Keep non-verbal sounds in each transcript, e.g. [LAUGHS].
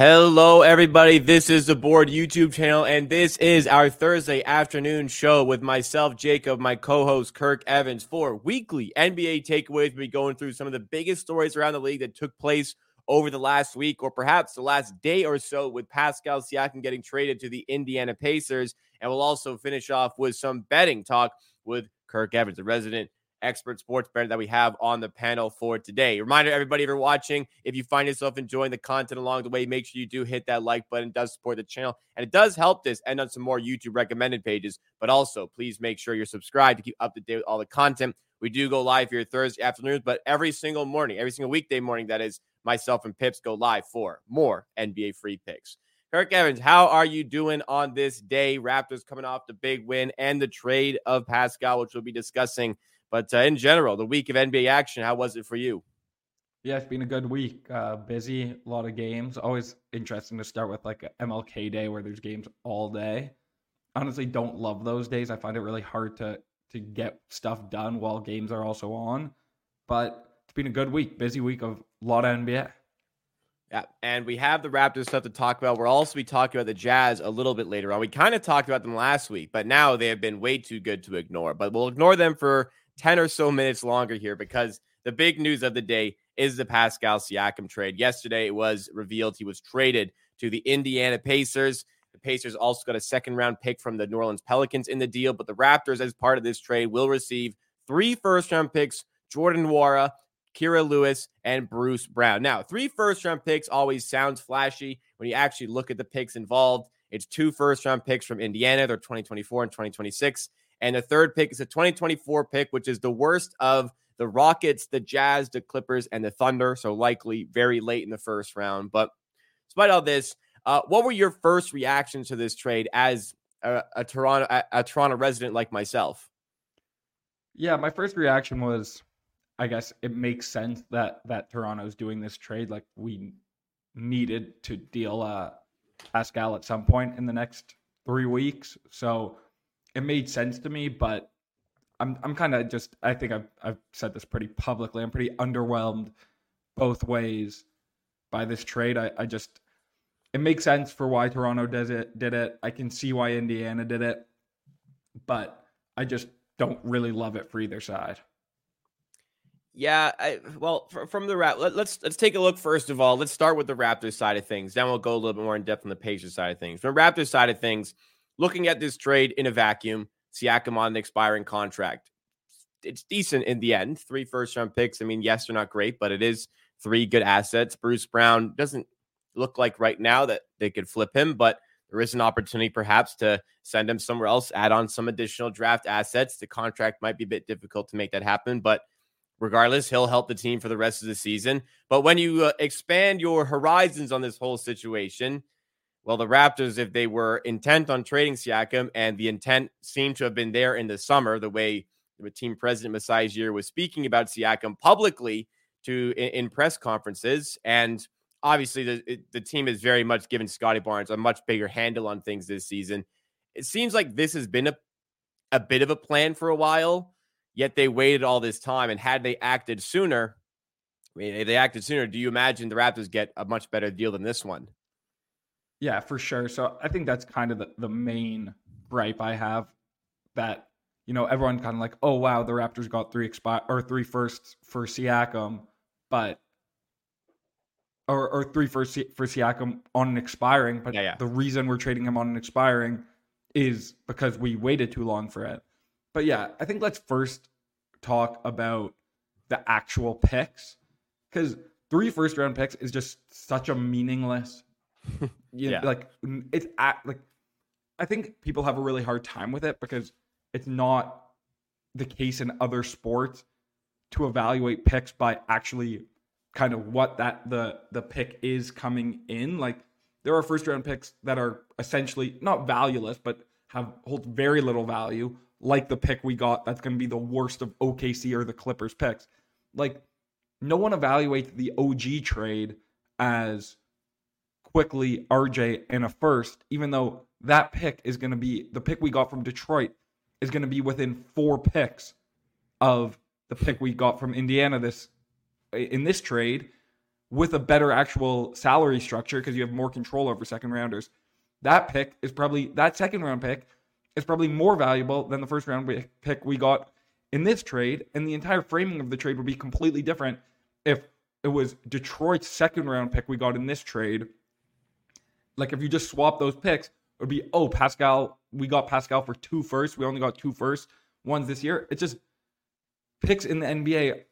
Hello, everybody. This is the Board YouTube channel, and this is our Thursday afternoon show with myself, Jacob, my co host, Kirk Evans, for weekly NBA takeaways. We'll be going through some of the biggest stories around the league that took place over the last week or perhaps the last day or so with Pascal Siakam getting traded to the Indiana Pacers. And we'll also finish off with some betting talk with Kirk Evans, the resident expert sports bettor that we have on the panel for today. Reminder, everybody, if you're watching, if you find yourself enjoying the content along the way, make sure you do hit that like button. It does support the channel, and it does help this end on some more YouTube recommended pages. But also, please make sure you're subscribed to keep up to date with all the content. We do go live here Thursday afternoons, but every single morning, every single weekday morning, that is, myself and Pips go live for more NBA free picks. Kirk Evans, how are you doing on this day? Raptors coming off the big win and the trade of Pascal, which we'll be discussing but uh, in general, the week of NBA action, how was it for you? Yeah, it's been a good week. Uh, busy, a lot of games. Always interesting to start with like MLK Day where there's games all day. Honestly, don't love those days. I find it really hard to to get stuff done while games are also on. But it's been a good week, busy week of a lot of NBA. Yeah, and we have the Raptors stuff to talk about. We're also be talking about the Jazz a little bit later on. We kind of talked about them last week, but now they have been way too good to ignore. But we'll ignore them for 10 or so minutes longer here because the big news of the day is the Pascal Siakam trade. Yesterday, it was revealed he was traded to the Indiana Pacers. The Pacers also got a second round pick from the New Orleans Pelicans in the deal, but the Raptors, as part of this trade, will receive three first round picks Jordan Nwora, Kira Lewis, and Bruce Brown. Now, three first round picks always sounds flashy when you actually look at the picks involved. It's two first round picks from Indiana, they're 2024 and 2026, and the third pick is a 2024 pick, which is the worst of the Rockets, the Jazz, the Clippers, and the Thunder. So likely very late in the first round. But despite all this, uh, what were your first reactions to this trade as a, a Toronto a, a Toronto resident like myself? Yeah, my first reaction was, I guess it makes sense that that Toronto's doing this trade. Like we needed to deal uh, Pascal at some point in the next three weeks. So it made sense to me, but I'm I'm kind of just I think I've I've said this pretty publicly. I'm pretty underwhelmed both ways by this trade. I, I just it makes sense for why Toronto does it did it. I can see why Indiana did it, but I just don't really love it for either side. Yeah, I, well, from the Rap, let, let's, let's take a look first of all. Let's start with the Raptors side of things. Then we'll go a little bit more in depth on the Pacers side of things. From the Raptors side of things, looking at this trade in a vacuum, Siakam on an expiring contract. It's decent in the end. Three first round picks. I mean, yes, they're not great, but it is three good assets. Bruce Brown doesn't look like right now that they could flip him, but there is an opportunity perhaps to send him somewhere else, add on some additional draft assets. The contract might be a bit difficult to make that happen, but regardless, he'll help the team for the rest of the season. But when you uh, expand your horizons on this whole situation, well, the Raptors, if they were intent on trading Siakam, and the intent seemed to have been there in the summer, the way the team president Masai Ujiri was speaking about Siakam publicly to in, in press conferences, and obviously the the team has very much given Scottie Barnes a much bigger handle on things this season. It seems like this has been a a bit of a plan for a while, yet they waited all this time. And had they acted sooner, I mean, if they acted sooner, do you imagine the Raptors get a much better deal than this one? Yeah, for sure. So I think that's kind of the, the main gripe I have that, you know, everyone kind of like, oh, wow, the Raptors got three expire or three firsts for Siakam, but or, or three for, for Siakam on an expiring. But yeah, yeah. the reason we're trading him on an expiring is because we waited too long for it. But yeah, I think let's first talk about the actual picks because three first round picks is just such a meaningless [LAUGHS] you yeah. like it's at, like I think people have a really hard time with it because it's not the case in other sports to evaluate picks by actually kind of what that the the pick is coming in. Like there are first round picks that are essentially not valueless, but have hold very little value, like the pick we got that's going to be the worst of OKC or the Clippers picks. Like no one evaluates the OG trade as Quickley RJ and a first, even though that pick is going to be the pick we got from Detroit is going to be within four picks of the pick we got from Indiana this in this trade. with a better actual salary structure because you have more control over second rounders. That pick is probably that second round pick is probably more valuable than the first round pick we got in this trade, and the entire framing of the trade would be completely different if it was Detroit's second round pick we got in this trade. Like if you just swap those picks, it would be oh Pascal, we got Pascal for two firsts. We only got two first ones this year. It's just picks in the NBA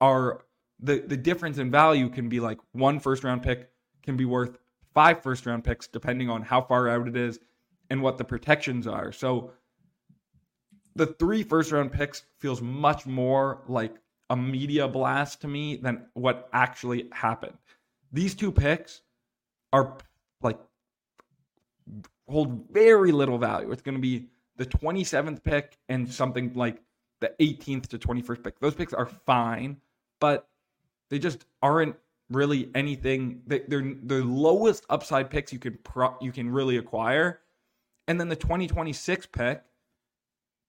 are the the difference in value can be like one first round pick can be worth five first round picks depending on how far out it is and what the protections are. So the three first round picks feels much more like a media blast to me than what actually happened. These two picks are like hold very little value. It's going to be the 27th pick and something like the 18th to 21st pick. Those picks are fine, but they just aren't really anything. They, are the lowest upside picks you can pro, you can really acquire. And then the 2026 pick,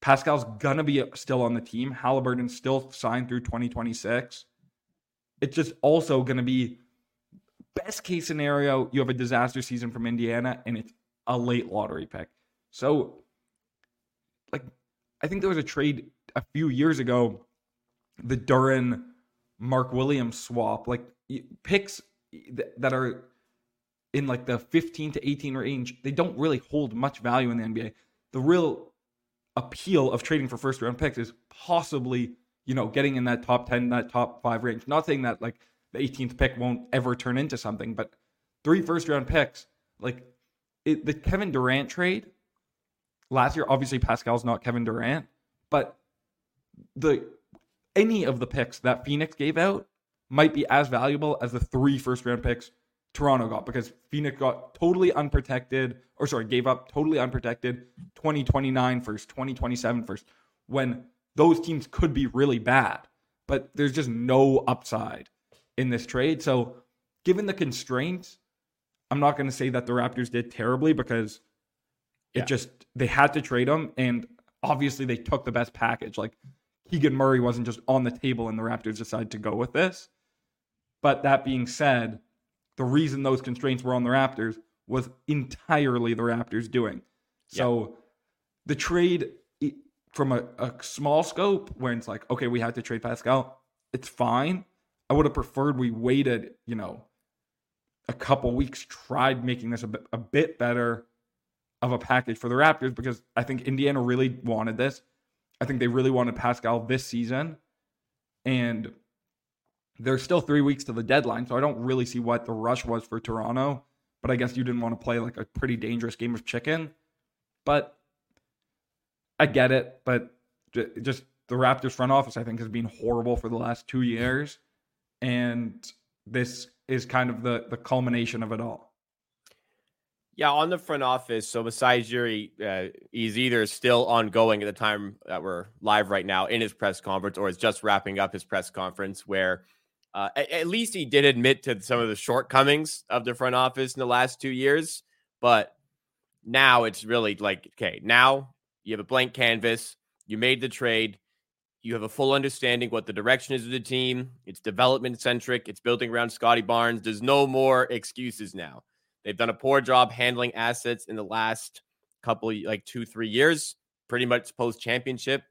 Pascal's gonna be still on the team. Halliburton's still signed through 2026. It's just also gonna be best case scenario. You have a disaster season from Indiana, and it's a late lottery pick. So, like, I think there was a trade a few years ago, the Duren Mark Williams swap, like picks that are in like the 15 to 18 range, they don't really hold much value in the NBA. The real appeal of trading for first round picks is possibly, you know, getting in that top 10, that top five range. Not saying that like the 18th pick won't ever turn into something, but three first round picks, like it, the Kevin Durant trade last year, obviously Pascal's not Kevin Durant, but the any of the picks that Phoenix gave out might be as valuable as the three first round picks Toronto got because Phoenix got totally unprotected, or sorry, gave up totally unprotected 2029 first, 2027 first, when those teams could be really bad. But there's just no upside in this trade. So, given the constraints, I'm not going to say that the Raptors did terribly because yeah. it just, they had to trade them. And obviously, they took the best package. Like, Keegan Murray wasn't just on the table and the Raptors decided to go with this. But that being said, the reason those constraints were on the Raptors was entirely the Raptors doing. So the trade from a, a small scope where it's like, okay, we had to trade Pascal, it's fine. I would have preferred we waited, you know, a couple weeks, tried making this a bit, a bit better of a package for the Raptors because I think Indiana really wanted this. I think they really wanted Pascal this season. And there's still three weeks to the deadline, so I don't really see what the rush was for Toronto. But I guess you didn't want to play like a pretty dangerous game of chicken. But I get it. But just the Raptors front office, I think, has been horrible for the last two years, and this is kind of the the culmination of it all. Yeah, on the front office. So Masai Ujiri uh, is either still ongoing at the time that we're live right now in his press conference, or is just wrapping up his press conference where uh, at, at, least he did admit to some of the shortcomings of the front office in the last two years. But now it's really like, okay, now you have a blank canvas. You made the trade. You have a full understanding what the direction is of the team. It's development centric. It's building around Scottie Barnes. There's no more excuses now. They've done a poor job handling assets in the last couple, like two, three years, pretty much post championship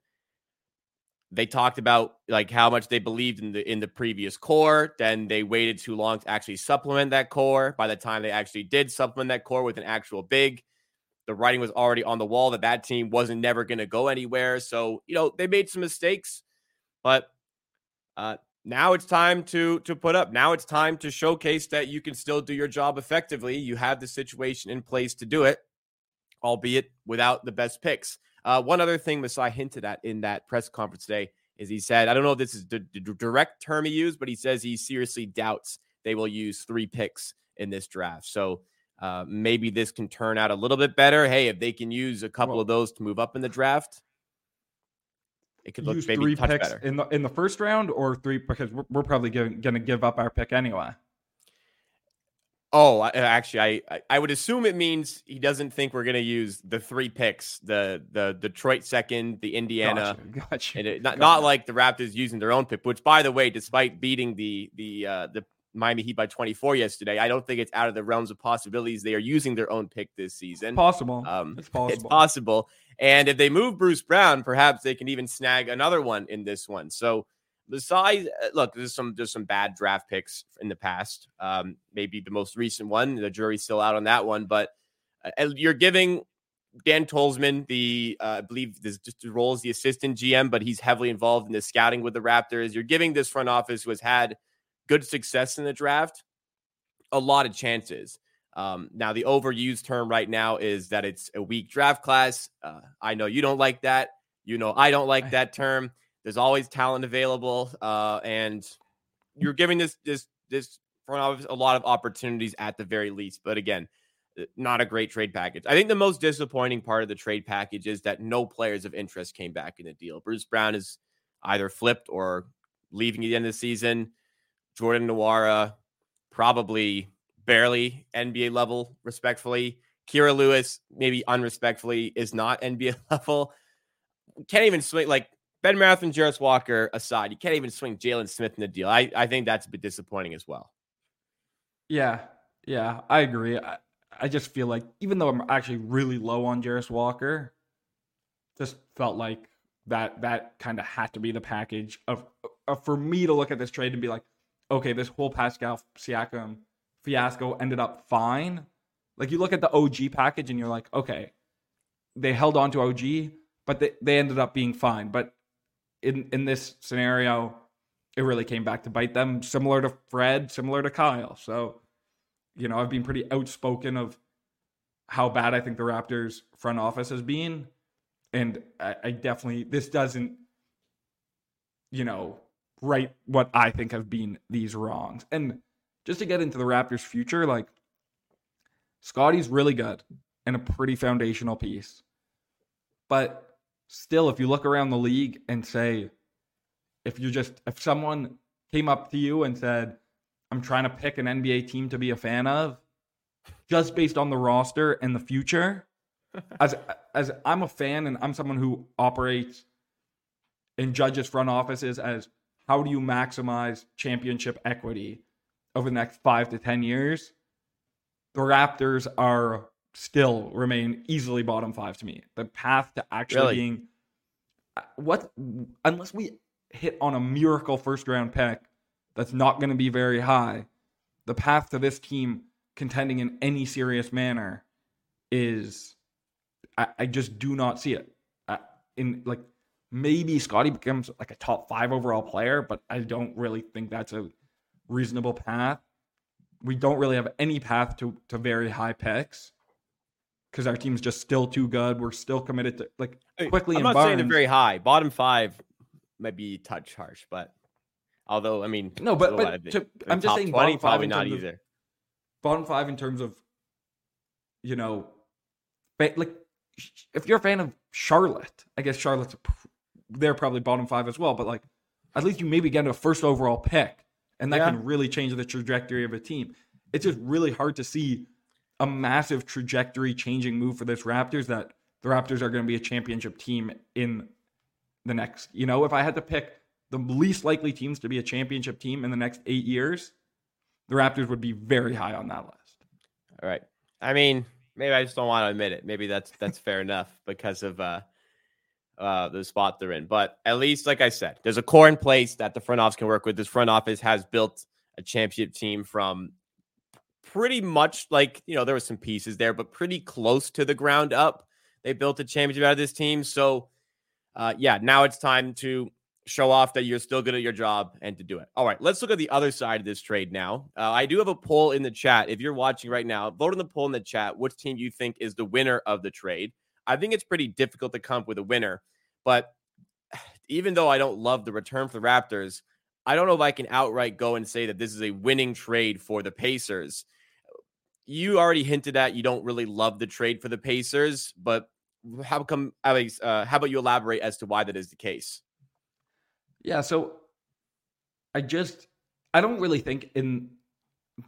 they talked about like how much they believed in the in the previous core then they waited too long to actually supplement that core by the time they actually did supplement that core with an actual big the writing was already on the wall that that team wasn't never going to go anywhere so you know they made some mistakes but uh now it's time to to put up. Now it's time to showcase that you can still do your job effectively. You have the situation in place to do it albeit without the best picks. Uh, one other thing Masai hinted at in that press conference today is he said, I don't know if this is the, the direct term he used, but he says he seriously doubts they will use three picks in this draft. So uh, maybe this can turn out a little bit better. Hey, if they can use a couple well, of those to move up in the draft, it could look maybe three picks better. in the in the first round or three because we're, we're probably going to give up our pick anyway. Oh, actually, I I would assume it means he doesn't think we're going to use the three picks, the the Detroit second, the Indiana, gotcha, gotcha, and it, not not like the Raptors using their own pick. Which, by the way, despite beating the the uh, the Miami Heat by 24 yesterday. I don't think it's out of the realms of possibilities. They are using their own pick this season. Possible. Um, it's [LAUGHS] possible. It's possible. And if they move Bruce Brown, perhaps they can even snag another one in this one. So the size, uh, look, there's some there's some bad draft picks in the past. Um, maybe the most recent one. The jury's still out on that one, but uh, you're giving Dan Tolzman the uh, I believe this just role as the assistant GM, but he's heavily involved in the scouting with the Raptors. You're giving this front office who has had good success in the draft a lot of chances. Um, now, the overused term right now is that it's a weak draft class. Uh, I know you don't like that. You know I don't like that term. There's always talent available, uh, and you're giving this this this front office a lot of opportunities at the very least. But again, uh, not a great trade package. I think the most disappointing part of the trade package is that no players of interest came back in the deal. Bruce Brown is either flipped or leaving at the end of the season. Jordan Nwora, probably barely NBA level, respectfully. Kira Lewis, maybe unrespectfully, is not [LAUGHS] NBA level. Can't even swing like Ben Mathurin, Jarace Walker aside. You can't even swing Jalen Smith in the deal. I, I think that's a bit disappointing as well. Yeah, yeah, I agree. I, I just feel like even though I'm actually really low on Jarace Walker, just felt like that that kind of had to be the package of, of for me to look at this trade and be like, okay, this whole Pascal Siakam fiasco ended up fine. Like you look at the OG package and you're like, okay, they held on to OG, but they, they ended up being fine. But in in this scenario, it really came back to bite them, similar to Fred, similar to Kyle. So, you know, I've been pretty outspoken of how bad I think the Raptors front office has been. And I, I definitely this doesn't, you know, right what I think have been these wrongs. And just to get into the Raptors' future, like Scottie's really good and a pretty foundational piece. But still, if you look around the league and say, if you just, if someone came up to you and said, I'm trying to pick an NBA team to be a fan of, just based on the roster and the future, [LAUGHS] as as I'm a fan and I'm someone who operates and judges front offices as how do you maximize championship equity over the next five to 10 years, the Raptors are still remain easily bottom five to me. The path to actually really? being uh, what, unless we hit on a miracle first round pick that's not going to be very high, the path to this team contending in any serious manner is, I, I just do not see it. I, in like maybe Scottie becomes like a top five overall player, but I don't really think that's a reasonable path. We don't really have any path to to very high picks because our team's just still too good. We're still committed to like Quickley. I'm not Barnes, saying they're very high. Bottom five might be touch harsh, but although I mean, no, but but to, I'm just saying 20, probably not either. Of, bottom five in terms of you know, like if you're a fan of Charlotte, I guess Charlotte's they're probably bottom five as well. But like, at least you maybe get a first overall pick, and that yeah. can really change the trajectory of a team. It's just really hard to see a massive trajectory changing move for this Raptors that the Raptors are going to be a championship team in the next. You know, if I had to pick the least likely teams to be a championship team in the next eight years, the Raptors would be very high on that list. All right. I mean, maybe I just don't want to admit it. Maybe that's that's fair enough because of uh uh, the spot they're in. But at least, like I said, there's a core in place that the front office can work with. This front office has built a championship team from pretty much like, you know, there were some pieces there, but pretty close to the ground up. They built a championship out of this team. So, uh, yeah, now it's time to show off that you're still good at your job and to do it. All right, let's look at the other side of this trade now. Uh, I do have a poll in the chat. If you're watching right now, vote in the poll in the chat. Which team you think is the winner of the trade? I think it's pretty difficult to come up with a winner. But [SIGHS] even though I don't love the return for the Raptors, I don't know if I can outright go and say that this is a winning trade for the Pacers. You already hinted at you don't really love the trade for the Pacers, but how come, Alex? Uh, how about you elaborate as to why that is the case? Yeah, so I just I don't really think in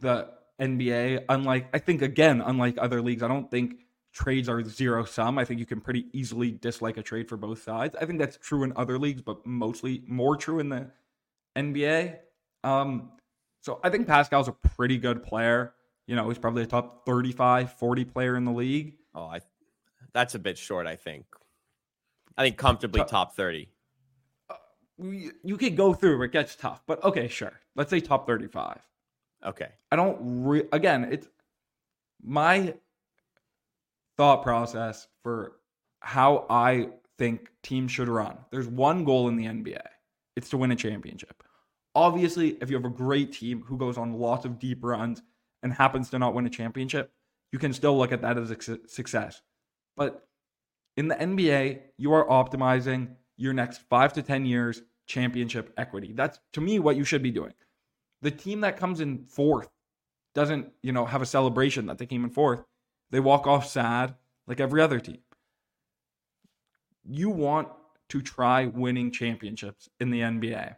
the NBA, unlike I think again, unlike other leagues, I don't think trades are zero sum. I think you can pretty easily dislike a trade for both sides. I think that's true in other leagues, but mostly more true in the NBA. Um, So I think Pascal's a pretty good player. You know, he's probably a top 35, 40 player in the league. Oh, I that's a bit short, I think. I think comfortably top, top 30. Uh, you could go through, it gets tough. But okay, sure. Let's say top 35. Okay. I don't re- again, it's my thought process for how I think teams should run. There's one goal in the NBA. It's to win a championship. Obviously, if you have a great team who goes on lots of deep runs and happens to not win a championship, you can still look at that as a success. But in the NBA, you are optimizing your next five to 10 years championship equity. That's to me what you should be doing. The team that comes in fourth doesn't, you know, have a celebration that they came in fourth. They walk off sad like every other team. You want to try winning championships in the NBA.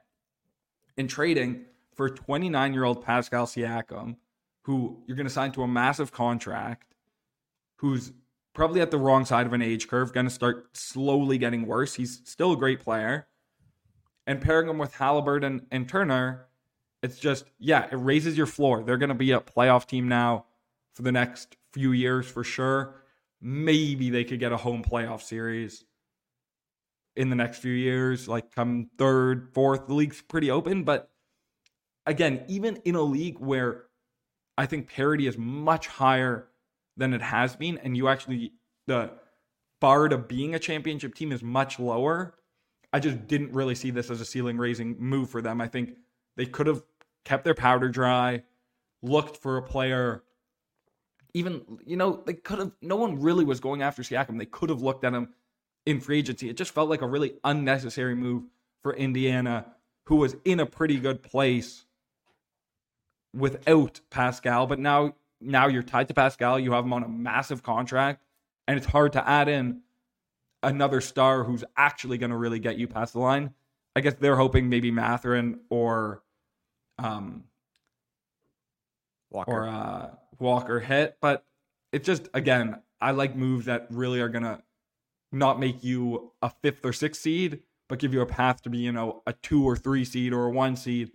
In trading for 29 year old Pascal Siakam, who you're going to sign to a massive contract, who's probably at the wrong side of an age curve, going to start slowly getting worse. He's still a great player. And pairing him with Halliburton and Turner, it's just, yeah, it raises your floor. They're going to be a playoff team now for the next few years for sure. Maybe they could get a home playoff series in the next few years, like come third, fourth. The league's pretty open. But again, even in a league where I think parity is much higher than it has been, and you actually the bar to being a championship team is much lower. I just didn't really see this as a ceiling raising move for them. I think they could have kept their powder dry, looked for a player. Even, you know, they could have, no one really was going after Siakam. They could have looked at him in free agency. It just felt like a really unnecessary move for Indiana, who was in a pretty good place without Pascal. But now now you're tied to Pascal. You have him on a massive contract, and it's hard to add in another star who's actually going to really get you past the line. I guess they're hoping maybe Mathurin or um Walker. or uh, Walker hit, but it's just again, I like moves that really are gonna not make you a fifth or sixth seed, but give you a path to be, you know, a two or three seed or a one seed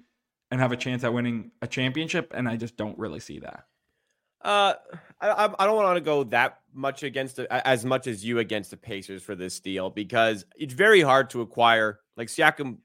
and have a chance at winning a championship. And I just don't really see that. Uh, I I don't want to go that much against the, as much as you against the Pacers for this deal because it's very hard to acquire. Like Siakam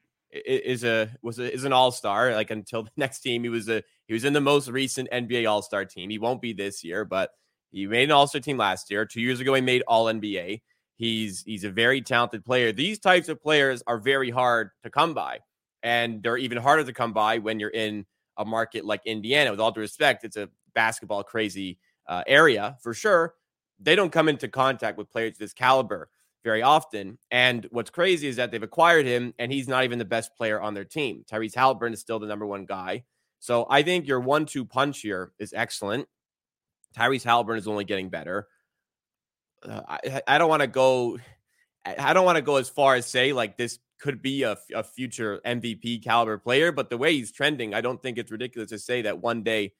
is a was a, is an all star. Like until the [LAUGHS] next team, he was a he was in the most recent NBA All Star team. He won't be this year, but he made an All Star team last year. Two years ago, he made All NBA. He's he's a very talented player. These types of players are very hard to come by, and they're even harder to come by when you're in a market like Indiana. With all due respect, it's a basketball crazy uh, area for sure. They don't come into contact with players of this caliber very often. And what's crazy is that they've acquired him and he's not even the best player on their team. Tyrese Halliburton is still the number one guy. So I think your one two punch here is excellent. Tyrese Halliburton is only getting better. Uh, I, I don't want to go. I don't want to go as far as say like this could be a, a future MVP caliber player, but the way he's trending, I don't think it's ridiculous to say that one day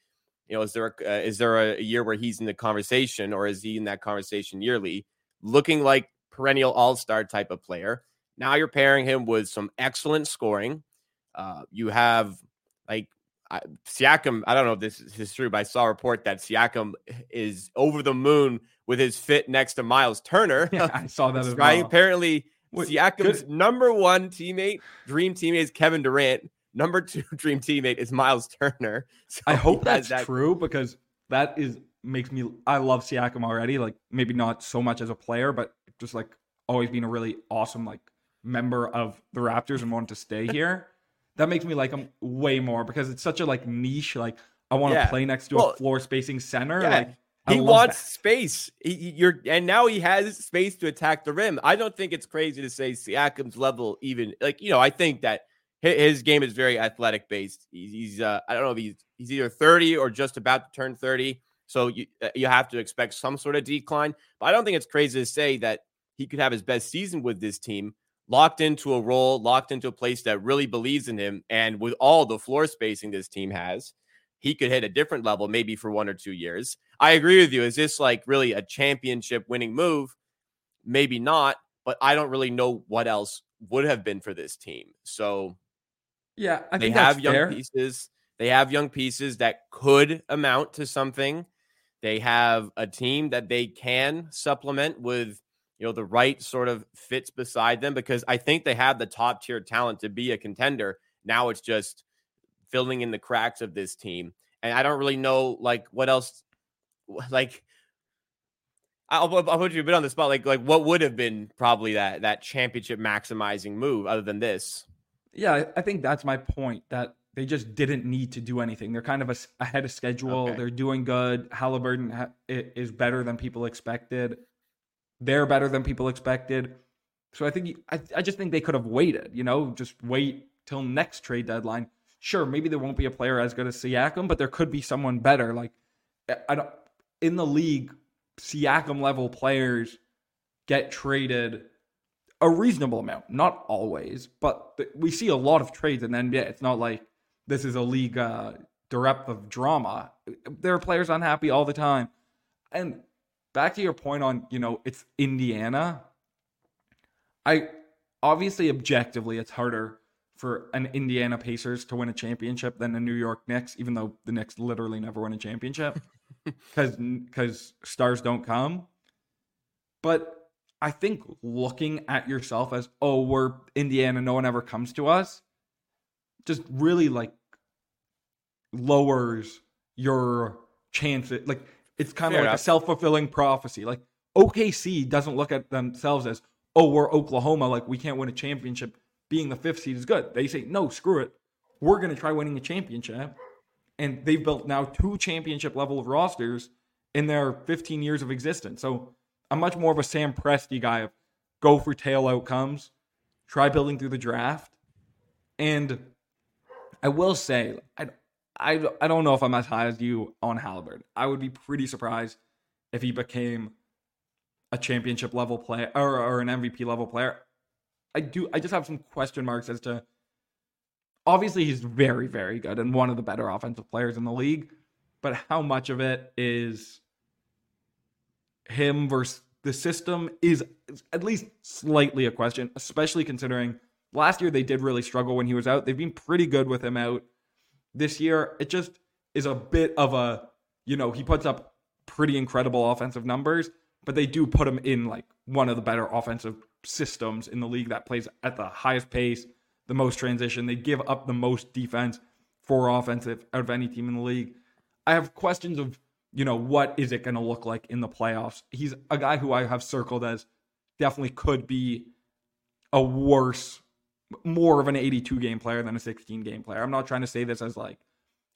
you know, is there a, uh, is there a year where he's in the conversation, or is he in that conversation yearly? Looking like perennial All Star type of player. Now you're pairing him with some excellent scoring. Uh, you have like I, Siakam. I don't know if this is true, but I saw a report that Siakam is over the moon with his fit next to Miles Turner. [LAUGHS] Yeah, I saw that as [LAUGHS] right. Well. Apparently, Wait, Siakam's good. number one teammate, dream teammate, is Kevin Durant. Number two [LAUGHS] dream teammate is Miles Turner. So I hope that's that. true because that is makes me I love Siakam already. Like maybe not so much as a player, but just like always being a really awesome like member of the Raptors and wanting to stay [LAUGHS] here. that makes me like him way more because it's such a like niche. Like I want to yeah. play next to well, a floor spacing center. Yeah. Like he wants that. space. He, you're and now he has space to attack the rim. I don't think it's crazy to say Siakam's level even like you know I think that his game is very athletic based. He's, he's uh, I don't know if he's he's either 30 or just about to turn 30. So you uh, you have to expect some sort of decline. But I don't think it's crazy to say that he could have his best season with this team, locked into a role, locked into a place that really believes in him, and with all the floor spacing this team has, he could hit a different level maybe for one or two years. I agree with you. Is this like really a championship winning move? Maybe not, but I don't really know what else would have been for this team. So yeah, I think they have young fair. pieces. They have young pieces that could amount to something. They have a team that they can supplement with, you know, the right sort of fits beside them because I think they have the top tier talent to be a contender. Now it's just filling in the cracks of this team. And I don't really know like what else [LAUGHS] like I'll, I'll put you a bit on the spot. Like, like what would have been probably that that championship maximizing move other than this? Yeah, I think that's my point. That they just didn't need to do anything. They're kind of a, ahead of schedule. Okay. They're doing good. Halliburton ha- is better than people expected. They're better than people expected. So I think I, I just think they could have waited. You know, just wait till next trade deadline. Sure, maybe there won't be a player as good as Siakam, but there could be someone better. Like I don't in the league Siakam level players get traded a reasonable amount. Not always, but we see a lot of trades in the NBA. It's not like this is a league uh, depth of drama. There are players unhappy all the time. And back to your point on, you know, it's Indiana. I obviously objectively it's harder for an Indiana Pacers to win a championship than the New York Knicks, even though the Knicks literally never win a championship [LAUGHS] because because stars don't come. But I think looking at yourself as oh we're Indiana, no one ever comes to us, just really like lowers your chances. Like it's kind of like enough. a self fulfilling prophecy. Like OKC doesn't look at themselves as oh we're Oklahoma, like we can't win a championship. Being the fifth seed is good. They say no, screw it. We're gonna try winning a championship and they've built now two championship level of rosters in their 15 years of existence. So I'm much more of a Sam Presti guy of go for tail outcomes, try building through the draft. And I will say, I, I, I don't know if I'm as high as you on Halliburton. I would be pretty surprised if he became a championship level player or, or an MVP level player. I do. I just have some question marks as to obviously he's very, very good and one of the better offensive players in the league. But how much of it is him versus the system is at least slightly a question, especially considering last year they did really struggle when he was out. They've been pretty good with him out. This year, it just is a bit of a, you know, he puts up pretty incredible offensive numbers, but they do put him in like one of the better offensive systems in the league that plays at the highest pace, the most transition. They give up the most defense for offensive out of any team in the league. I have questions of, you know, what is it going to look like in the playoffs? He's a guy who I have circled as definitely could be a worse, more of an 82 game player than a 16 game player. I'm not trying to say this as like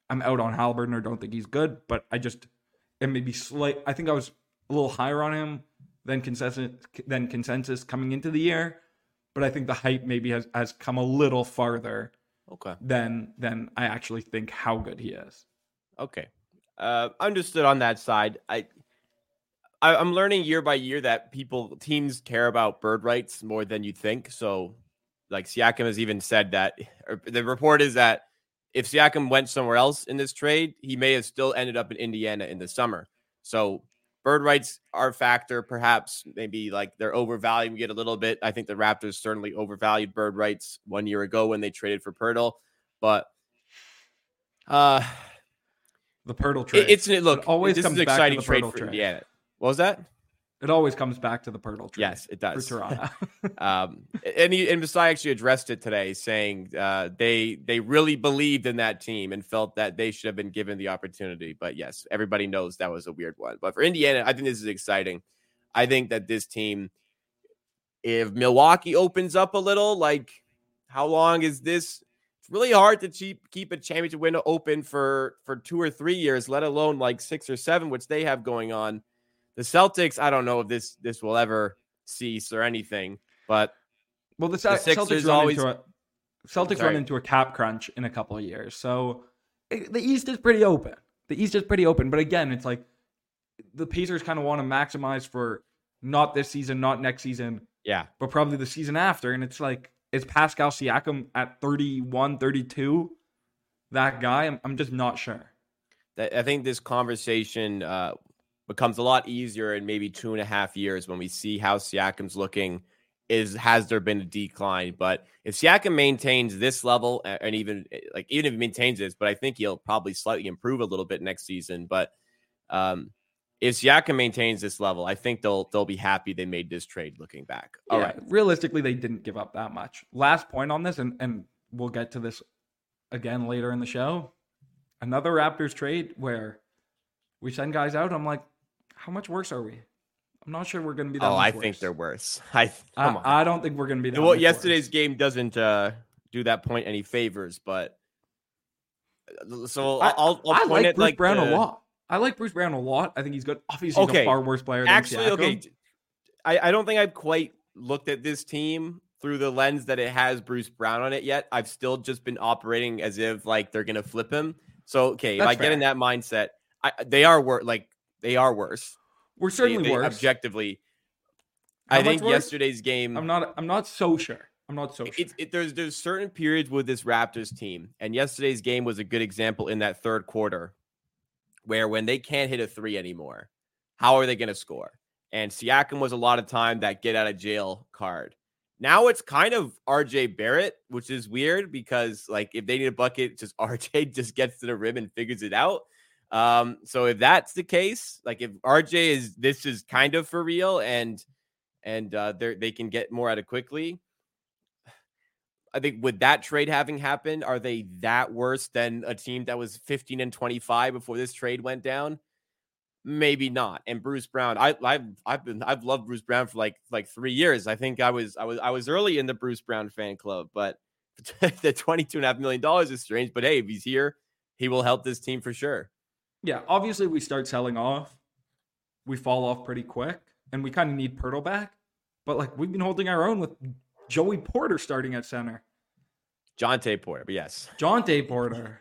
I'm out on Halliburton or don't think he's good, but I just it may be slight. I think I was a little higher on him than consensus than consensus coming into the year but I think the hype maybe has has come a little farther. Okay. Than than I actually think how good he is. Okay. Uh, understood on that side. I, I I'm learning year by year that people teams care about bird rights more than you think. So, like Siakam has even said that. the report is that if Siakam went somewhere else in this trade, he may have still ended up in Indiana in the summer. So bird rights are a factor. Perhaps maybe like they're overvaluing it a little bit. I think the Raptors certainly overvalued bird rights one year ago when they traded for Poeltl, but uh, the Poeltl trade. It, it's look it always this is an exciting trade for trade. Indiana. What was that? It always comes back to the Poeltl trade. Yes, it does. For Toronto. [LAUGHS] um, and he, and Masai actually addressed it today, saying uh, they they really believed in that team and felt that they should have been given the opportunity. But yes, everybody knows that was a weird one. But for Indiana, I think this is exciting. I think that this team, if Milwaukee opens up a little, like how long is this? It's really hard to keep keep a championship window open for for two or three years, let alone like six or seven, which they have going on. The Celtics, I don't know if this this will ever cease or anything, but well, the, the Celtics run always into a, Celtics run into a cap crunch in a couple of years, so it, the East is pretty open. The East is pretty open, but again, it's like the Pacers kind of want to maximize for not this season, not next season, yeah, but probably the season after, and it's like is Pascal Siakam at 31, 32 that guy? I'm, I'm just not sure. I think this conversation uh, becomes a lot easier in maybe two and a half years when we see how Siakam's looking is has there been a decline? But if Siakam maintains this level, and even eh, like even if he maintains this, but I think he'll probably slightly improve a little bit next season. But um, if Siakam maintains this level, I think they'll they'll be happy they made this trade. Looking back, all yeah, right. Realistically, they didn't give up that much. Last point on this, and and we'll get to this again later in the show. Another Raptors trade where we send guys out. I'm like, how much worse are we? I'm not sure we're going to be that. Oh, I worse. think they're worse. [LAUGHS] I I, I, don't think we're going to be that. Well, yesterday's worse. game doesn't uh, do that point any favors, but uh, so I, I'll, I'll I point like it Bruce like Brown the... a lot. I like Bruce Brown a lot. I think he's good. Obviously, he's okay. a far worse player. Than actually, Siakam. okay. I, I don't think I've quite looked at this team through the lens that it has Bruce Brown on it yet. I've still just been operating as if like they're gonna flip him. So okay, That's if I fair. get in that mindset, I, they are worse. Like they are worse. We're certainly they, they, worse objectively. How I think worse? yesterday's game. I'm not. I'm not so sure. I'm not so sure. It, it, there's there's certain periods with this Raptors team, and yesterday's game was a good example in that third quarter, where when they can't hit a three anymore, how are they going to score? And Siakam was a lot of time that get out of jail card. Now it's kind of RJ Barrett, which is weird because like if they need a bucket, just [LAUGHS] RJ just gets to the rim and figures it out. Um, so if that's the case, like if RJ is this is kind of for real and and uh they they can get more out of Quickley. I think with that trade having happened, are they that worse than a team that was 15 and 25 before this trade went down? Maybe not. And Bruce Brown, I, I've I've been I've loved Bruce Brown for like like three years. I think I was I was I was early in the Bruce Brown fan club, but [LAUGHS] the 22 and a half million dollars is strange. But hey, if he's here, he will help this team for sure yeah, obviously we start selling off, we fall off pretty quick, and we kind of need Poeltl back. But like we've been holding our own with Joey Porter starting at center. Jontay Porter, but yes. Jontay Porter.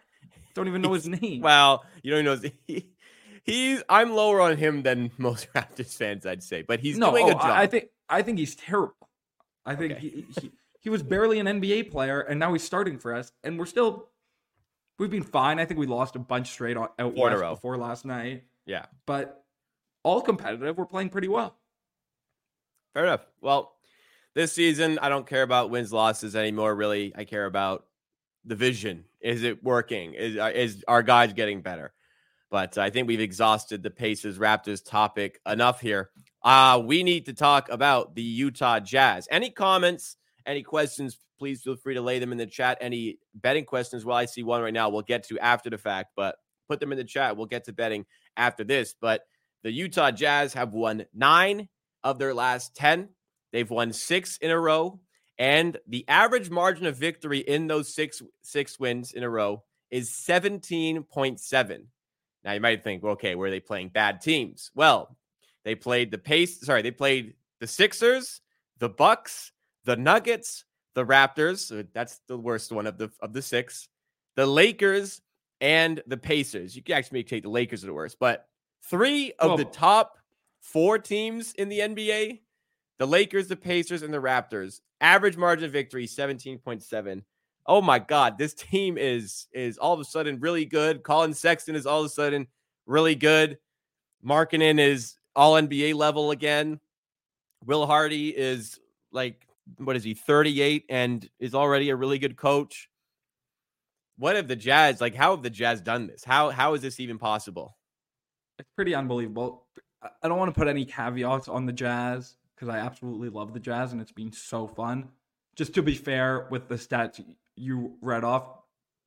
Don't even know his [LAUGHS] name. Well, you don't know his, [LAUGHS] he, he's I'm lower on him than [LAUGHS] most Raptors fans, I'd say. But he's no, doing oh, a job. I think I think he's terrible. I think okay. he, he he was barely an NBA player, and now he's starting for us, and we're still we've been fine. I think we lost a bunch straight out Four west before last night. Yeah, but all competitive, we're playing pretty well. Fair enough. Well, this season, I don't care about wins losses anymore. Really, I care about the vision. Is it working? Is uh, is our guys getting better? But I think we've exhausted the Pacers Raptors topic enough here. Uh, we need to talk about the Utah Jazz. Any comments, any questions please feel free to lay them in the chat. Any betting questions? Well, I see one right now. We'll get to after the fact, but put them in the chat. We'll get to betting after this. But the Utah Jazz have won nine of their last 10. They've won six in a row. And the average margin of victory in those six six wins in a row is 17.7. Now you might think, well, okay, were they playing bad teams? Well, they played the pace, sorry, they played the Sixers, the Bucks, the Nuggets, the Raptors. Uh, that's the worst one of the of the six. The Lakers and the Pacers. You can actually take the Lakers are the worst, but three of the top four teams in the NBA, the Lakers, the Pacers, and the Raptors, average margin of victory 17.7. Oh my God, this team is is all of a sudden really good. Collin Sexton is all of a sudden really good. Markkanen is all NBA level again. Will Hardy is like what is he 38 and is already a really good coach? What have the jazz like how have the jazz done this? How how is this even possible? It's pretty unbelievable. I don't want to put any caveats on the jazz because i absolutely love the jazz and it's been so fun. Just to be fair with the stats you read off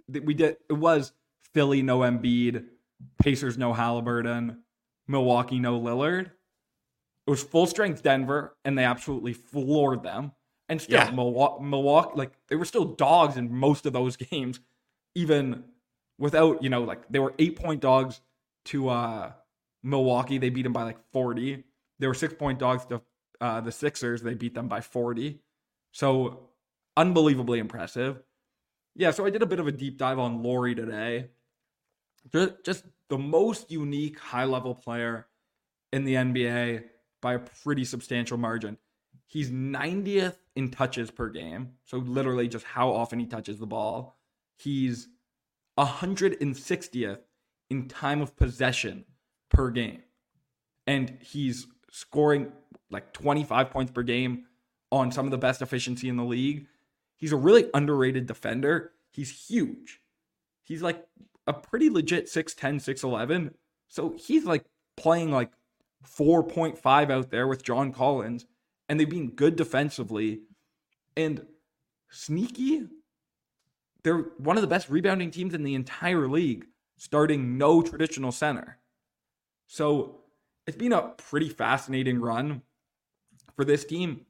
we did it was philly no Embiid, pacers no halliburton milwaukee no lillard. It was full strength denver and they absolutely floored them and still, yeah. Milwaukee, Milwaukee, like they were still dogs in most of those [LAUGHS] games, even without, you know, like they were eight point dogs to uh Milwaukee. They beat them by like 40. They were six point dogs to uh, the Sixers. They beat them by 40. So unbelievably impressive. Yeah, so I did a bit of a deep dive on Lauri today. Just, just the most unique high level player in the NBA by a pretty substantial margin. He's 90th in touches per game. So literally just how often he touches the ball. He's 160th in time of possession per game. And he's scoring like 25 points per game on some of the best efficiency in the league. He's a really underrated defender. He's huge. He's like a pretty legit 6'10, 6'11. So he's like playing like 4.5 out there with John Collins, and they've been good defensively and sneaky. They're one of the best rebounding teams in the entire league, starting no traditional center. So it's been a pretty fascinating run for this team.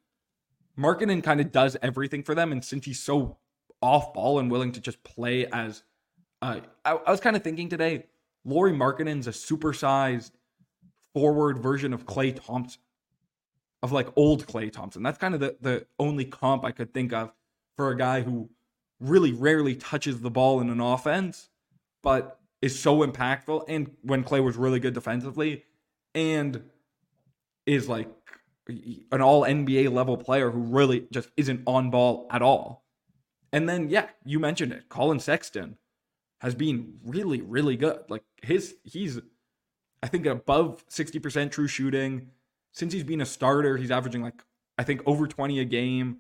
Markkanen kind of does everything for them, and since he's so off ball and willing to just play as, uh, I, I was kind of thinking today, Lauri Markkanen's a supersized forward version of Klay Thompson, of like old Klay Thompson. That's kind of the the only comp I could think of for a guy who really rarely touches the ball in an offense, but is so impactful. And when Klay was really good defensively, and is like an all NBA level player who really just isn't on ball at all. And then, yeah, you mentioned it. Collin Sexton has been really, really good. Like his, he's, I think, above 60% true shooting. Since he's been a starter, he's averaging like, I think, over 20 a game.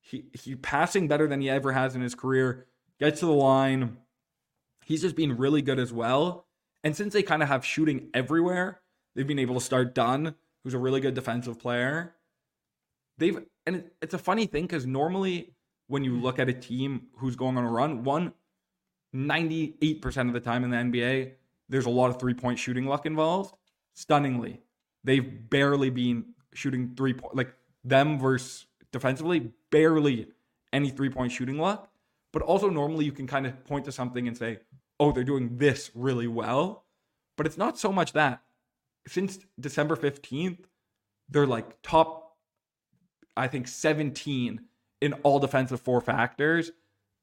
He, he passing better than he ever has in his career, gets to the line. He's just been really good as well. And since they kind of have shooting everywhere, they've been able to start Dunn, who's a really good defensive player. They've and it's a funny thing because normally when you look at a team who's going on a run, one 98% of the time in the NBA, there's a lot of three point shooting luck involved. Stunningly, they've barely been shooting three point like them versus defensively, barely any three point shooting luck. But also normally you can kind of point to something and say, oh, they're doing this really well. But it's not so much that since December 15th, they're like top, I think, 17 in all defensive four factors.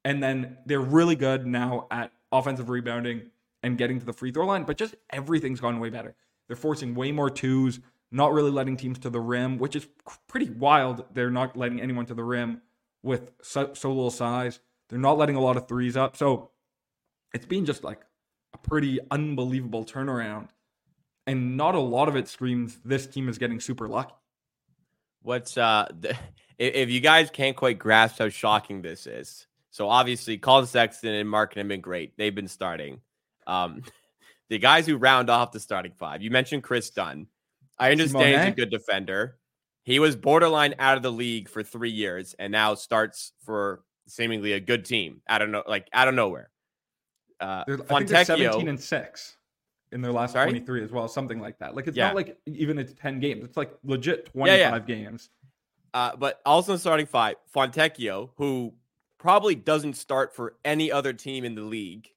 And then they're really good now at offensive rebounding and getting to the free throw line, but just everything's gone way better. They're forcing way more twos, not really letting teams to the rim, which is pretty wild. They're not letting anyone to the rim with so, so little size. They're not letting a lot of threes up. So it's been just like a pretty unbelievable turnaround and not a lot of it screams this team is getting super lucky. What's uh, [LAUGHS] the, if you guys can't quite grasp how shocking this is, so obviously Collin Sexton and Mark have been great. They've been starting. Um, [LAUGHS] the guys who round off the starting five. You mentioned Kris Dunn. I understand he's a good defender. He was borderline out of the league for three years and now starts for seemingly a good team. I don't know, like out of nowhere. Uh, I think 17 and six in their last Sorry? 23 as well, something like that. Like it's yeah. not like even it's 10 games. It's like legit 25 yeah, yeah. games. Uh, but also starting five, Fontecchio, who probably doesn't start for any other team in the league,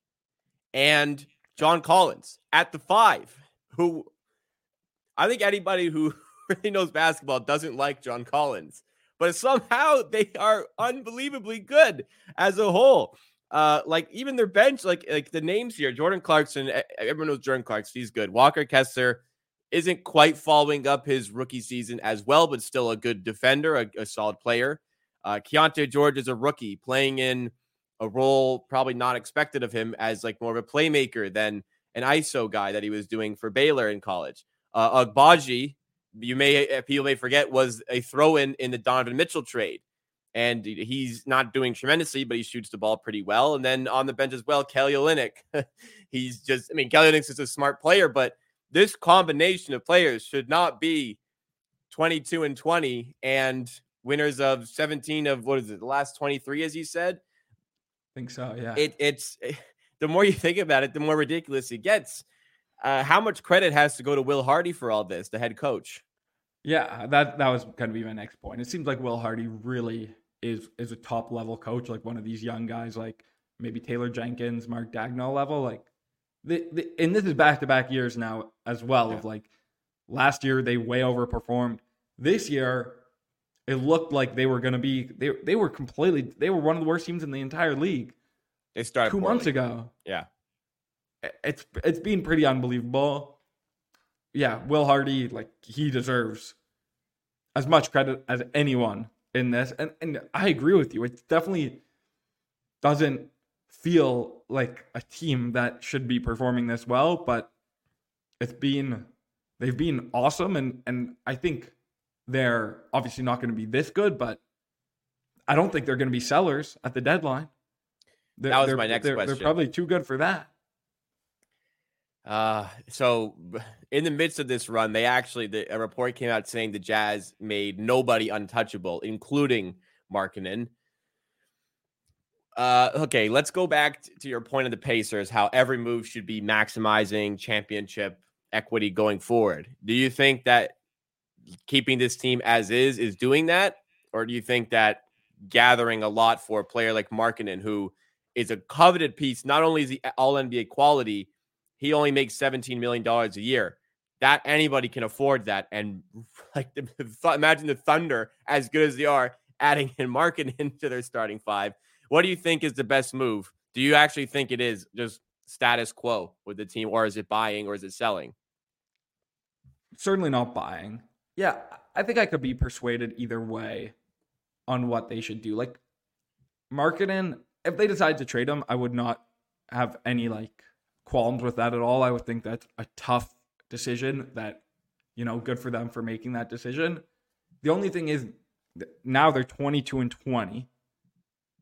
and John Collins at the five, who I think anybody who [LAUGHS] really knows basketball doesn't like John Collins, but somehow [LAUGHS] they are unbelievably good as a whole. Uh, like even their bench, like like the names here, Jordan Clarkson. Everyone knows Jordan Clarkson. He's good. Walker Kessler isn't quite following up his rookie season as well, but still a good defender, a, a solid player. Uh, Keyonte George is a rookie playing in a role probably not expected of him as like more of a playmaker than an ISO guy that he was doing for Baylor in college. Uh, Agbaji, you may people may forget, was a throw in in the Donovan Mitchell trade and he's not doing tremendously, but he shoots the ball pretty well. And then on the bench as well, Kelly Olynyk. [LAUGHS] he's just, I mean, Kelly Olynyk is a smart player, but this combination of players should not be 22 and 20 and winners of 17 of what is it, the last 23, as you said? I think so, yeah. It, it's [LAUGHS] the more you think about it, the more ridiculous it gets. Uh, how much credit has to go to Will Hardy for all this, the head coach? Yeah, that that was going to be my next point. It seems like Will Hardy really is is a top level coach, like one of these young guys, like maybe Taylor Jenkins, Mark Daigneault level, like the, the and this is back to back years now as well. Yeah. Of like last year they way overperformed. This year it looked like they were going to be they they were completely they were one of the worst teams in the entire league. They started too poorly. months ago. Yeah, it's it's been pretty unbelievable. Yeah, Will Hardy like he deserves as much credit as anyone in this. And and I agree with you. It definitely doesn't feel like a team that should be performing this well, but it's been they've been awesome and and I think they're obviously not going to be this good, but I don't think they're going to be sellers at the deadline. They're, that was my next they're, question. They're probably too good for that. Uh, so in the midst of this run, they actually the, a report came out saying the Jazz made nobody untouchable, including Markkanen. Uh, okay, let's go back to your point of the Pacers. How every move should be maximizing championship equity going forward. Do you think that keeping this team as is is doing that, or do you think that gathering a lot for a player like Markkanen, who is a coveted piece, not only is he all NBA quality, he only makes $17 million a year. That anybody can afford that. And [LAUGHS] like the, imagine the Thunder, as good as they are, adding in Markkanen [LAUGHS] into their starting five. What do you think is the best move? Do you actually think it is just status quo with the team, or is it buying or is it selling? Certainly not buying. Yeah, I think I could be persuaded either way on what they should do. Like Markkanen, if they decide to trade him, I would not have any like qualms with that at all. I would think that's a tough decision that, you know, good for them for making that decision. The only thing is now they're 22 and 20.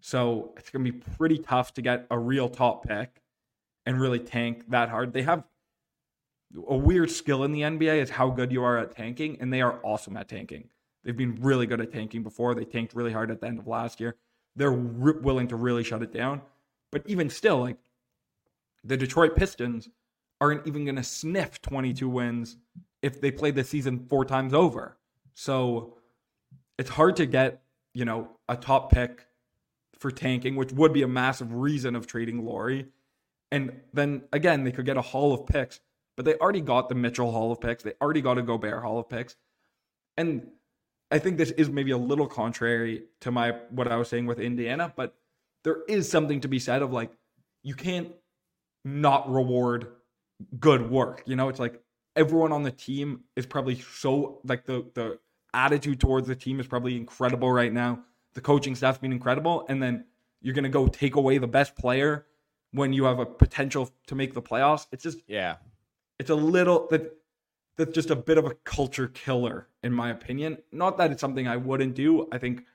So it's going to be pretty tough to get a real top pick and really tank that hard. They have a weird skill in the NBA is how good you are at tanking, and they are awesome at tanking. They've been really good at tanking before. They tanked really hard at the end of last year. They're re- willing to really shut it down. But even still, like the Detroit Pistons aren't even going to sniff 22 wins if they play the season four times over. So it's hard to get, you know, a top pick for tanking, which would be a massive reason of trading Lauri. And then again, they could get a haul of picks, but they already got the Mitchell Hall of picks. They already got a Gobert Hall of picks. And I think this is maybe a little contrary to my what I was saying with Indiana, but there is something to be said of like you can't not reward good work. You know, it's like everyone on the team is probably so like the the attitude towards the team is probably incredible right now. The coaching staff's been incredible, and then you're gonna go take away the best player when you have a potential to make the playoffs. It's just yeah, it's a little that that's just a bit of a culture killer in my opinion. Not that it's something I wouldn't do. I think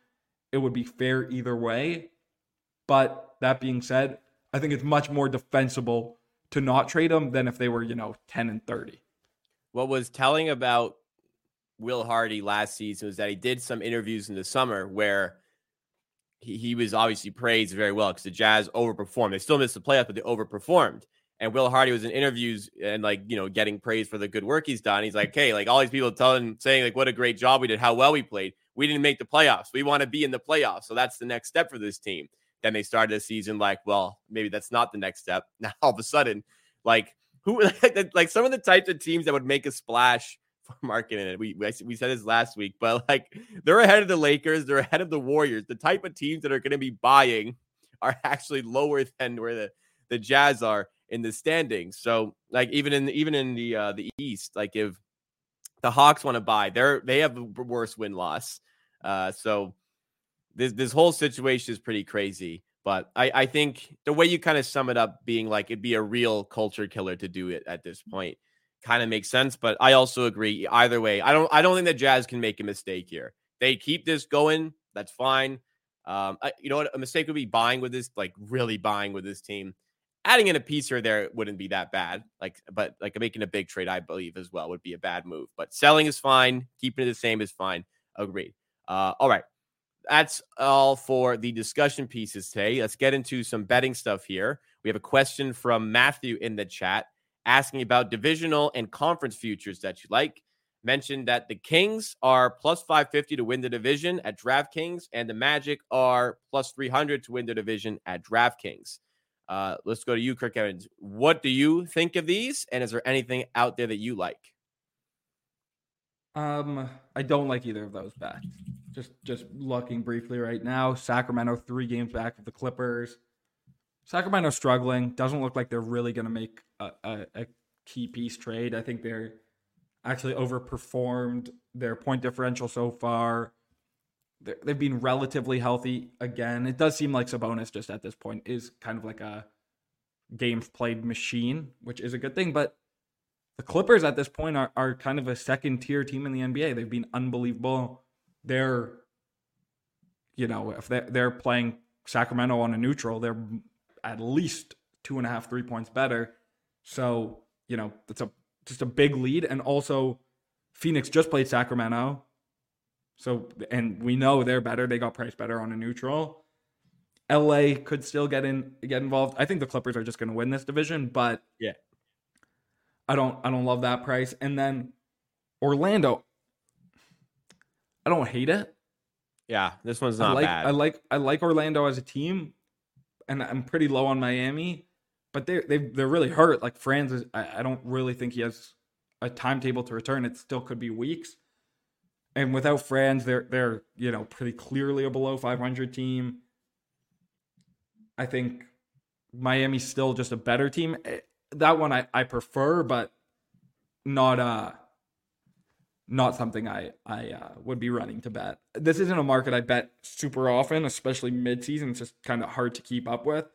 it would be fair either way. But that being said, I think it's much more defensible to not trade them than if they were, you know, 10 and 30. What was telling about Will Hardy last season was that he did some interviews in the summer where he, was obviously praised very well because the Jazz overperformed. They still missed the playoffs, but they overperformed. And Will Hardy was in interviews and like, you know, getting praised for the good work he's done. He's like, hey, like all these people telling, saying like what a great job we did, how well we played. We didn't make the playoffs. We want to be in the playoffs. So that's the next step for this team. Then they started the season like, well, maybe that's not the next step. [LAUGHS] Now all of a sudden, like who [LAUGHS] like some of the types of teams that would make a splash [LAUGHS] for Markkanen it. We we said this last week, but like they're ahead of the Lakers, they're ahead of the Warriors. The type of teams that are going to be buying are actually lower than where the the Jazz are in the standings. So like even in even in the uh, the East, like if the Hawks want to buy, they're they have the worst win loss. Uh, so this this whole situation is pretty crazy. But I, I think the way you kind of sum it up being like it'd be a real culture killer to do it at this point kind of makes sense. But I also agree either way. I don't I don't think the Jazz can make a mistake here. They keep this going, that's fine. Um, I, you know what? A mistake would be buying with this, like really buying with this team. Adding in a piece here there wouldn't be that bad. Like, but like making a big trade, I believe as well would be a bad move. But selling is fine. Keeping it the same is fine. Agreed. Uh, all right that's all for the discussion pieces today. Let's get into some betting stuff here. We have a question from Matthew in the chat asking about divisional and conference futures that you like. Mentioned that the Kings are plus 550 to win the division at DraftKings, and the Magic are plus 300 to win the division at DraftKings. Uh, let's go to you, Kirk Evans. What do you think of these? And is there anything out there that you like? Um, I don't like either of those bets. Just just looking briefly right now, Sacramento three games back of the Clippers. Sacramento struggling. Doesn't look like they're really going to make a, a, a, key piece trade. I think they're actually overperformed their point differential so far. They they've been relatively healthy again. It does seem like Sabonis just at this point is kind of like a games played machine, which is a good thing. But the Clippers at this point are, are kind of a second tier team in the NBA. They've been unbelievable. They're, you know, if they're, they're playing Sacramento on a neutral, they're at least two and a half, three points better. So, you know, it's a just a big lead. And also, Phoenix just played Sacramento. So, and we know they're better. They got priced better on a neutral. LA could still get in, get involved. I think the Clippers are just going to win this division, but yeah, I don't, I don't love that price. And then Orlando, I don't hate it. Yeah, this one's not I like, bad. I like, I like Orlando as a team, and I'm pretty low on Miami, but they they they're really hurt. Like Franz, is, I, I don't really think he has a timetable to return. It still could be weeks. And without Franz, they're they're you know pretty clearly a below 500 team. I think Miami's still just a better team. Eh, That one I, I prefer, but not uh not something I I uh, would be running to bet. This isn't a market I bet super often, especially midseason. It's just kind of hard to keep up with.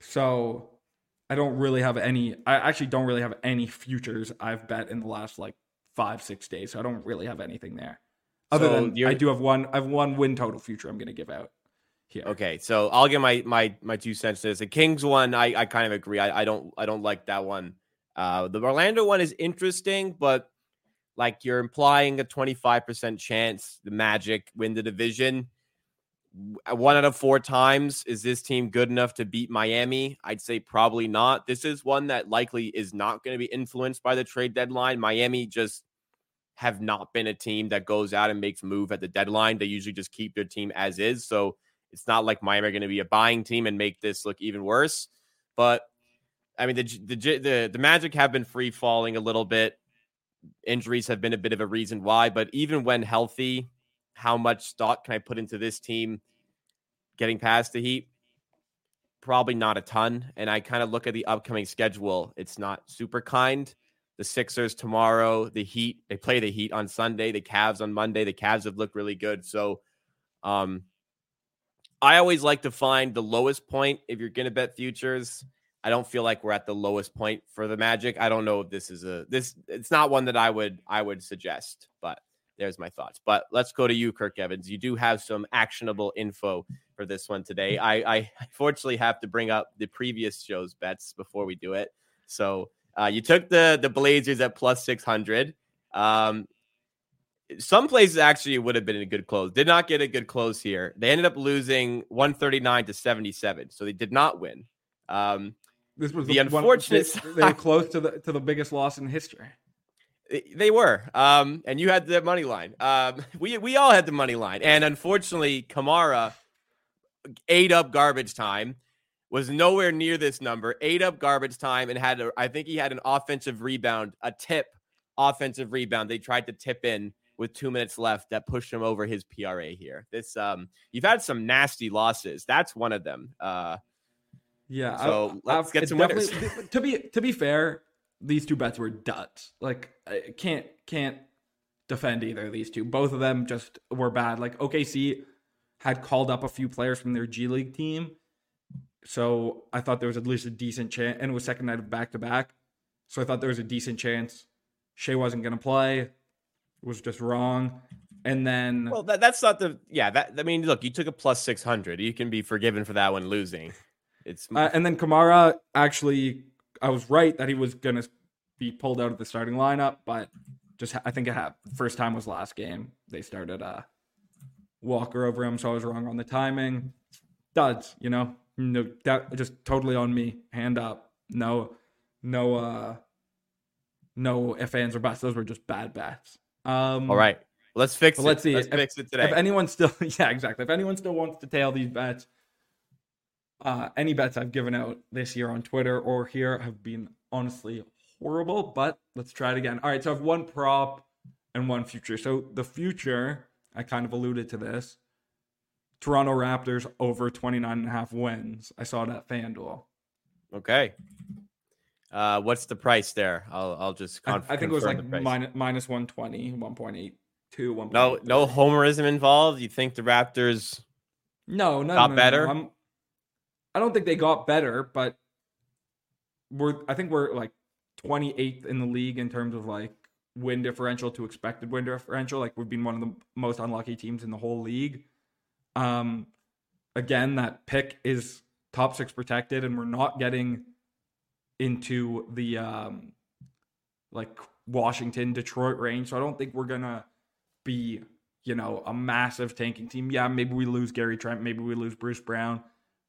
So I don't really have any. I actually don't really have any futures I've bet in the last like five six days. So I don't really have anything there. Other So than I do have one. I have one win total future I'm going to give out here. Okay, so I'll give my my my two cents to this. The Kings one, I I kind of agree. I, I don't I don't like that one. Uh, the Orlando one is interesting, but like you're implying a 25% chance the Magic win the division. One out of four times, is this team good enough to beat Miami? I'd say probably not. This is one that likely is not going to be influenced by the trade deadline. Miami just have not been a team that goes out and makes move at the deadline. They usually just keep their team as is. So it's not like Miami are going to be a buying team and make this look even worse. But I mean, the the the, the Magic have been free falling a little bit. Injuries have been a bit of a reason why. But even when healthy, how much stock can I put into this team getting past the Heat? Probably not a ton. And I kind of look at the upcoming schedule. It's not super kind. The Sixers tomorrow, the Heat, they play the Heat on Sunday, the Cavs on Monday. The Cavs have looked really good. So, um, I always like to find the lowest point if you're going to bet futures. I don't feel like we're at the lowest point for the Magic. I don't know if this is a this it's not one that I would I would suggest, but there's my thoughts. But let's go to you, Kirk Evans. You do have some actionable info for this one today. I, I unfortunately have to bring up the previous show's bets before we do it. So uh, you took the the Blazers at plus six hundred. Um, some places actually would have been a good close. Did not get a good close here. They ended up losing 139 to 77. So they did not win. Um, This was The one- unfortunate They, they [LAUGHS] were close to the to the biggest loss in history. they- they were. Um, and you had the money line. Um, [LAUGHS] we we all had the money line. And unfortunately, Camara ate up garbage time. Was nowhere near this number. Ate up garbage time and had a, I think he had an offensive rebound, a tip offensive rebound. They tried to tip in with two minutes left that pushed him over his PRA here. This um you've had some nasty losses. That's one of them. Uh Yeah. So, let's I've- get some winners. to be to be fair, these two bets were duds. Like I can't can't defend either of these two. Both of them just were bad. Like OKC had called up a few players from their G League team. So I thought there was at least a decent chance and it was second night of back to back. So I thought there was a decent chance Shai wasn't gonna play. It was just wrong. And then well that, that's not the yeah, that I mean look, you took a plus 600. You can be forgiven for that one losing. It's Uh, and then Camara actually, I was right that he was gonna be pulled out of the starting lineup, but just I think it happened. First time was last game. They started uh Walker over him, so I was wrong on the timing. Duds, you know, no, that just totally on me. Hand up, no, no, uh, no if ands or buts. Those were just bad bats. Um, all right. Let's fix it. let's see. Let's If- fix it today. if anyone still, [LAUGHS] yeah, exactly. If anyone still wants to tail these bets, uh, any bets I've given out this year on Twitter or here have been honestly horrible. But let's try it again. All right, so I have one prop and one future. So the future, I kind of alluded to this. Toronto Raptors over 29 and a half wins. I saw that FanDuel. okay. Uh what's the price there? I'll I'll just I, conf- I think it was like minus, minus 120, 1.82, 1. No, no homerism involved. You think the Raptors? No, no, Got no, no, better? No. I'm, I don't think they got better, but we're. I think we're like 28th in the league in terms of like win differential to expected win differential. Like we've been one of the most unlucky teams in the whole league. Um, again, that pick is top six protected, and we're not getting into the um, like Washington, Detroit range. So I don't think we're gonna be, you know, a massive tanking team. Yeah, maybe we lose Gary Trent, maybe we lose Bruce Brown,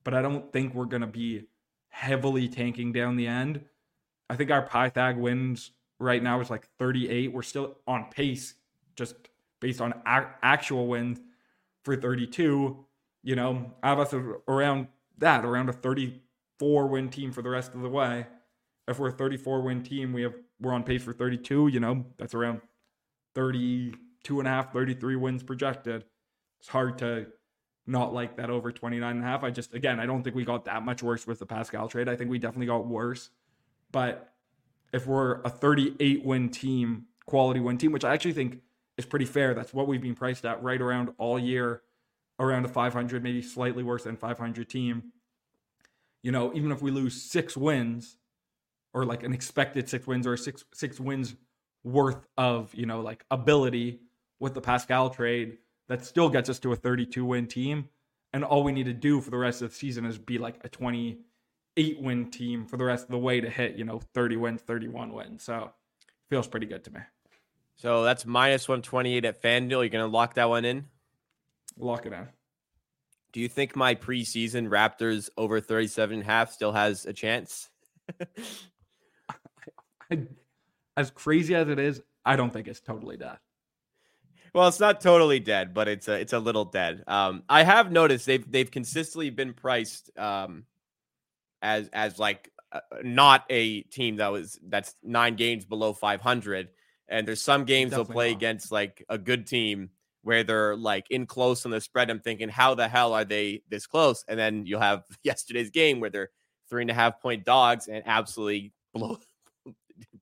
but I don't think we're gonna be heavily tanking down the end. I think our Pythag wins right now is like 38. We're still on pace, just based on actual wins for 32. You know, have us around that, around a 34 win team for the rest of the way. If we're a 34 win team, we have we're on pace for 32. You know, that's around 32 and a half, 33 wins projected. It's hard to not like that over 29 and a half. I just again, I don't think we got that much worse with the Pascal trade. I think we definitely got worse. But if we're a 38 win team, quality win team, which I actually think is pretty fair. That's what we've been priced at right around all year, around a 500, maybe slightly worse than 500 team. You know, even if we lose six wins, or like an expected six wins, or six six wins worth of you know like ability with the Pascal trade, that still gets us to a 32 win team. And all we need to do for the rest of the season is be like a 28 win team for the rest of the way to hit, you know, 30 wins, 31 wins. So feels pretty good to me. So that's minus 128 at FanDuel. You're going to lock that one in? Lock it in. Do you think my preseason Raptors over 37 and a half still has a chance? [LAUGHS] as crazy as it is, I don't think it's totally dead. Well, it's not totally dead, but it's a it's a little dead. Um, I have noticed they've they've consistently been priced um, as as like uh, not a team that was that's nine games below 500, and there's some games they'll play not. against like a good team where they're like in close on the spread. I'm thinking, how the hell are they this close? And then you'll have [LAUGHS] yesterday's game where they're three and a half point dogs and absolutely [LAUGHS] blow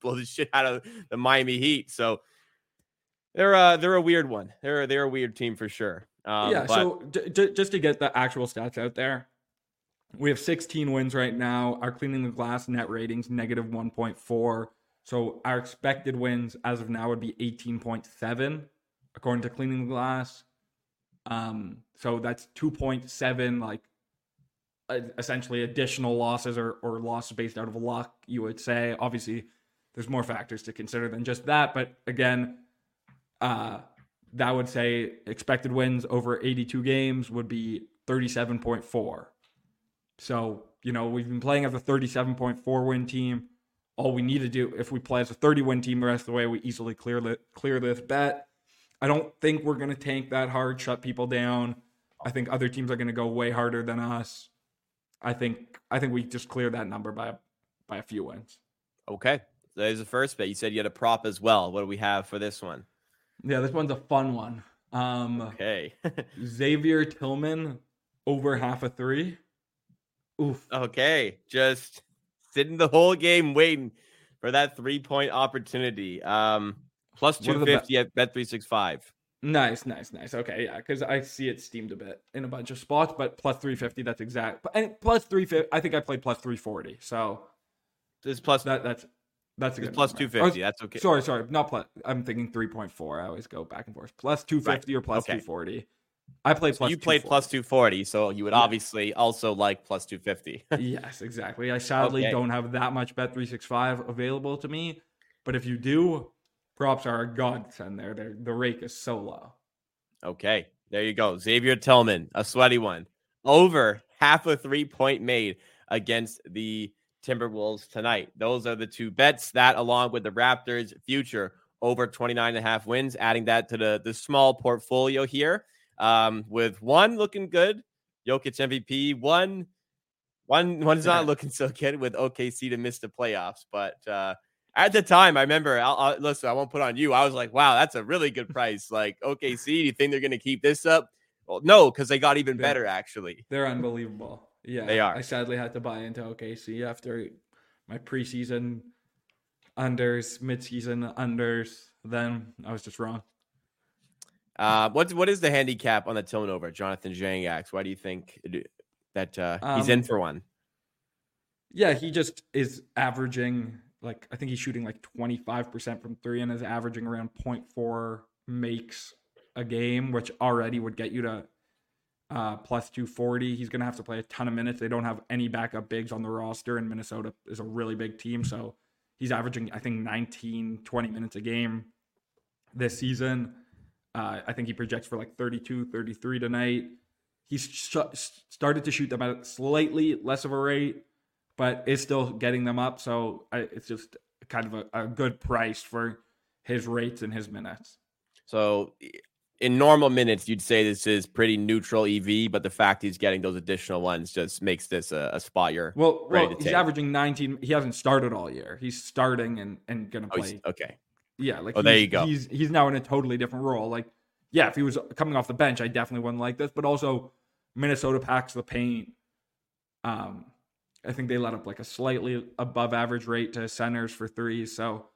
blow the shit out of the Miami Heat. So they're uh they're a weird one. They're they're a weird team for sure. Um, yeah. But... So d- d- just to get the actual stats out there, we have 16 wins right now. Our cleaning the glass net ratings negative 1.4. So our expected wins as of now would be 18.7 according to cleaning the glass. Um, so that's 2.7 like essentially additional losses or, or losses based out of luck, you would say. Obviously, there's more factors to consider than just that. But again, uh, that would say expected wins over 82 games would be 37.4. So, you know, we've been playing as a 37.4 win team. All we need to do, if we play as a 30 win team the rest of the way, we easily clear, the, clear this bet. I don't think we're going to tank that hard, shut people down. I think other teams are going to go way harder than us. I think I think we just clear that number by by a few wins. Okay. There's the first bet. You said you had a prop as well. What do we have for this one? Yeah, this one's a fun one. Um, okay. [LAUGHS] Xavier Tillman over half a three. Oof. Okay. Just sitting the whole game waiting for that three point opportunity. Um, plus 250 at bet 365. Nice, nice, nice. Okay, yeah, because I see it steamed a bit in a bunch of spots, but plus 350, that's exact. And plus 350, I think I played plus 340. So this plus that that's that's a good plus 250. that's okay. Sorry, sorry, not plus. I'm thinking 3.4. I always go back and forth. Plus 250 right. or plus okay. 240. I played plus. You played plus 240, so you would yeah. obviously also like plus 250. [LAUGHS] yes, exactly. I sadly okay. don't have that much bet 365 available to me, but if you do, props are a godsend there. They're, the rake is so low. Okay, there you go. Xavier Tillman, a sweaty one. Over half a three point made against the Timberwolves tonight. Those are the two bets that, along with the Raptors' future over 29 and a half wins, adding that to the, the small portfolio here. Um, with one looking good, Jokic MVP, one one one's not [LAUGHS] looking so good with OKC to miss the playoffs, but uh at the time, I remember. I'll, I'll, listen. I won't put on you. I was like, "Wow, that's a really good price." Like, OKC, do you think they're going to keep this up? Well, no, because they got even they're, better. Actually, they're unbelievable. Yeah, they are. I sadly had to buy into OKC after my preseason unders, midseason unders. Then I was just wrong. Uh, what what is the handicap on the tone over Jonathan Jangax? Why do you think that uh, he's um, in for one? Yeah, he just is averaging like I think he's shooting like 25% from three and is averaging around 0.4 makes a game, which already would get you to uh, plus 240. He's going to have to play a ton of minutes. They don't have any backup bigs on the roster, and Minnesota is a really big team. So he's averaging, I think, 19, 20 minutes a game this season. Uh, I think he projects for like 32, 33 tonight. He's sh- started to shoot them at slightly less of a rate, but is still getting them up. So I, it's just kind of a, a good price for his rates and his minutes. So in normal minutes, you'd say this is pretty neutral EV, but the fact he's getting those additional ones just makes this a, a spot you're well. well, he's take. averaging 19. He hasn't started all year. He's starting and and gonna oh, play. Oh, okay. Yeah, like oh, there you go. He's he's now in a totally different role. Like, yeah, if he was coming off the bench, I definitely wouldn't like this. But also, Minnesota packs the paint. Um, I think they let up like a slightly above average rate to centers for threes. So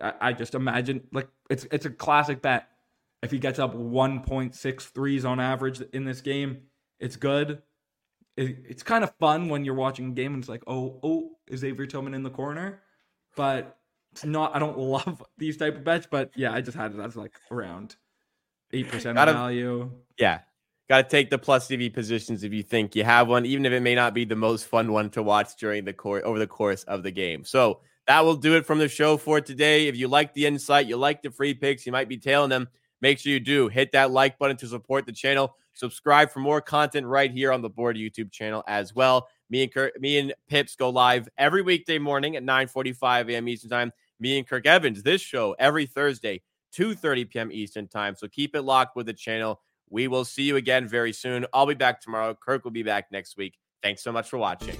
I, I just imagine like it's it's a classic bet. If he gets up 1.6 threes on average in this game, it's good. It, it's kind of fun when you're watching a game and it's like, oh, oh, is Xavier Tillman in the corner? But not. I don't love [LAUGHS] these type of bets, but yeah, I just had it as like around eight [LAUGHS] percent value. Yeah, got to take the plus EV positions if you think you have one, even if it may not be the most fun one to watch during the course over the course of the game. So that will do it from the show for today. If you like the insight, you like the free picks, you might be tailing them. Make sure you do hit that like button to support the channel. Subscribe for more content right here on the board YouTube channel as well. Me and Kirk, me and Pips go live every weekday morning at 9:45 a.m. Eastern Time. Me and Kirk Evans, this show every Thursday, 2:30 p.m. Eastern Time. So keep it locked with the channel. We will see you again very soon. I'll be back tomorrow. Kirk will be back next week. Thanks so much for watching.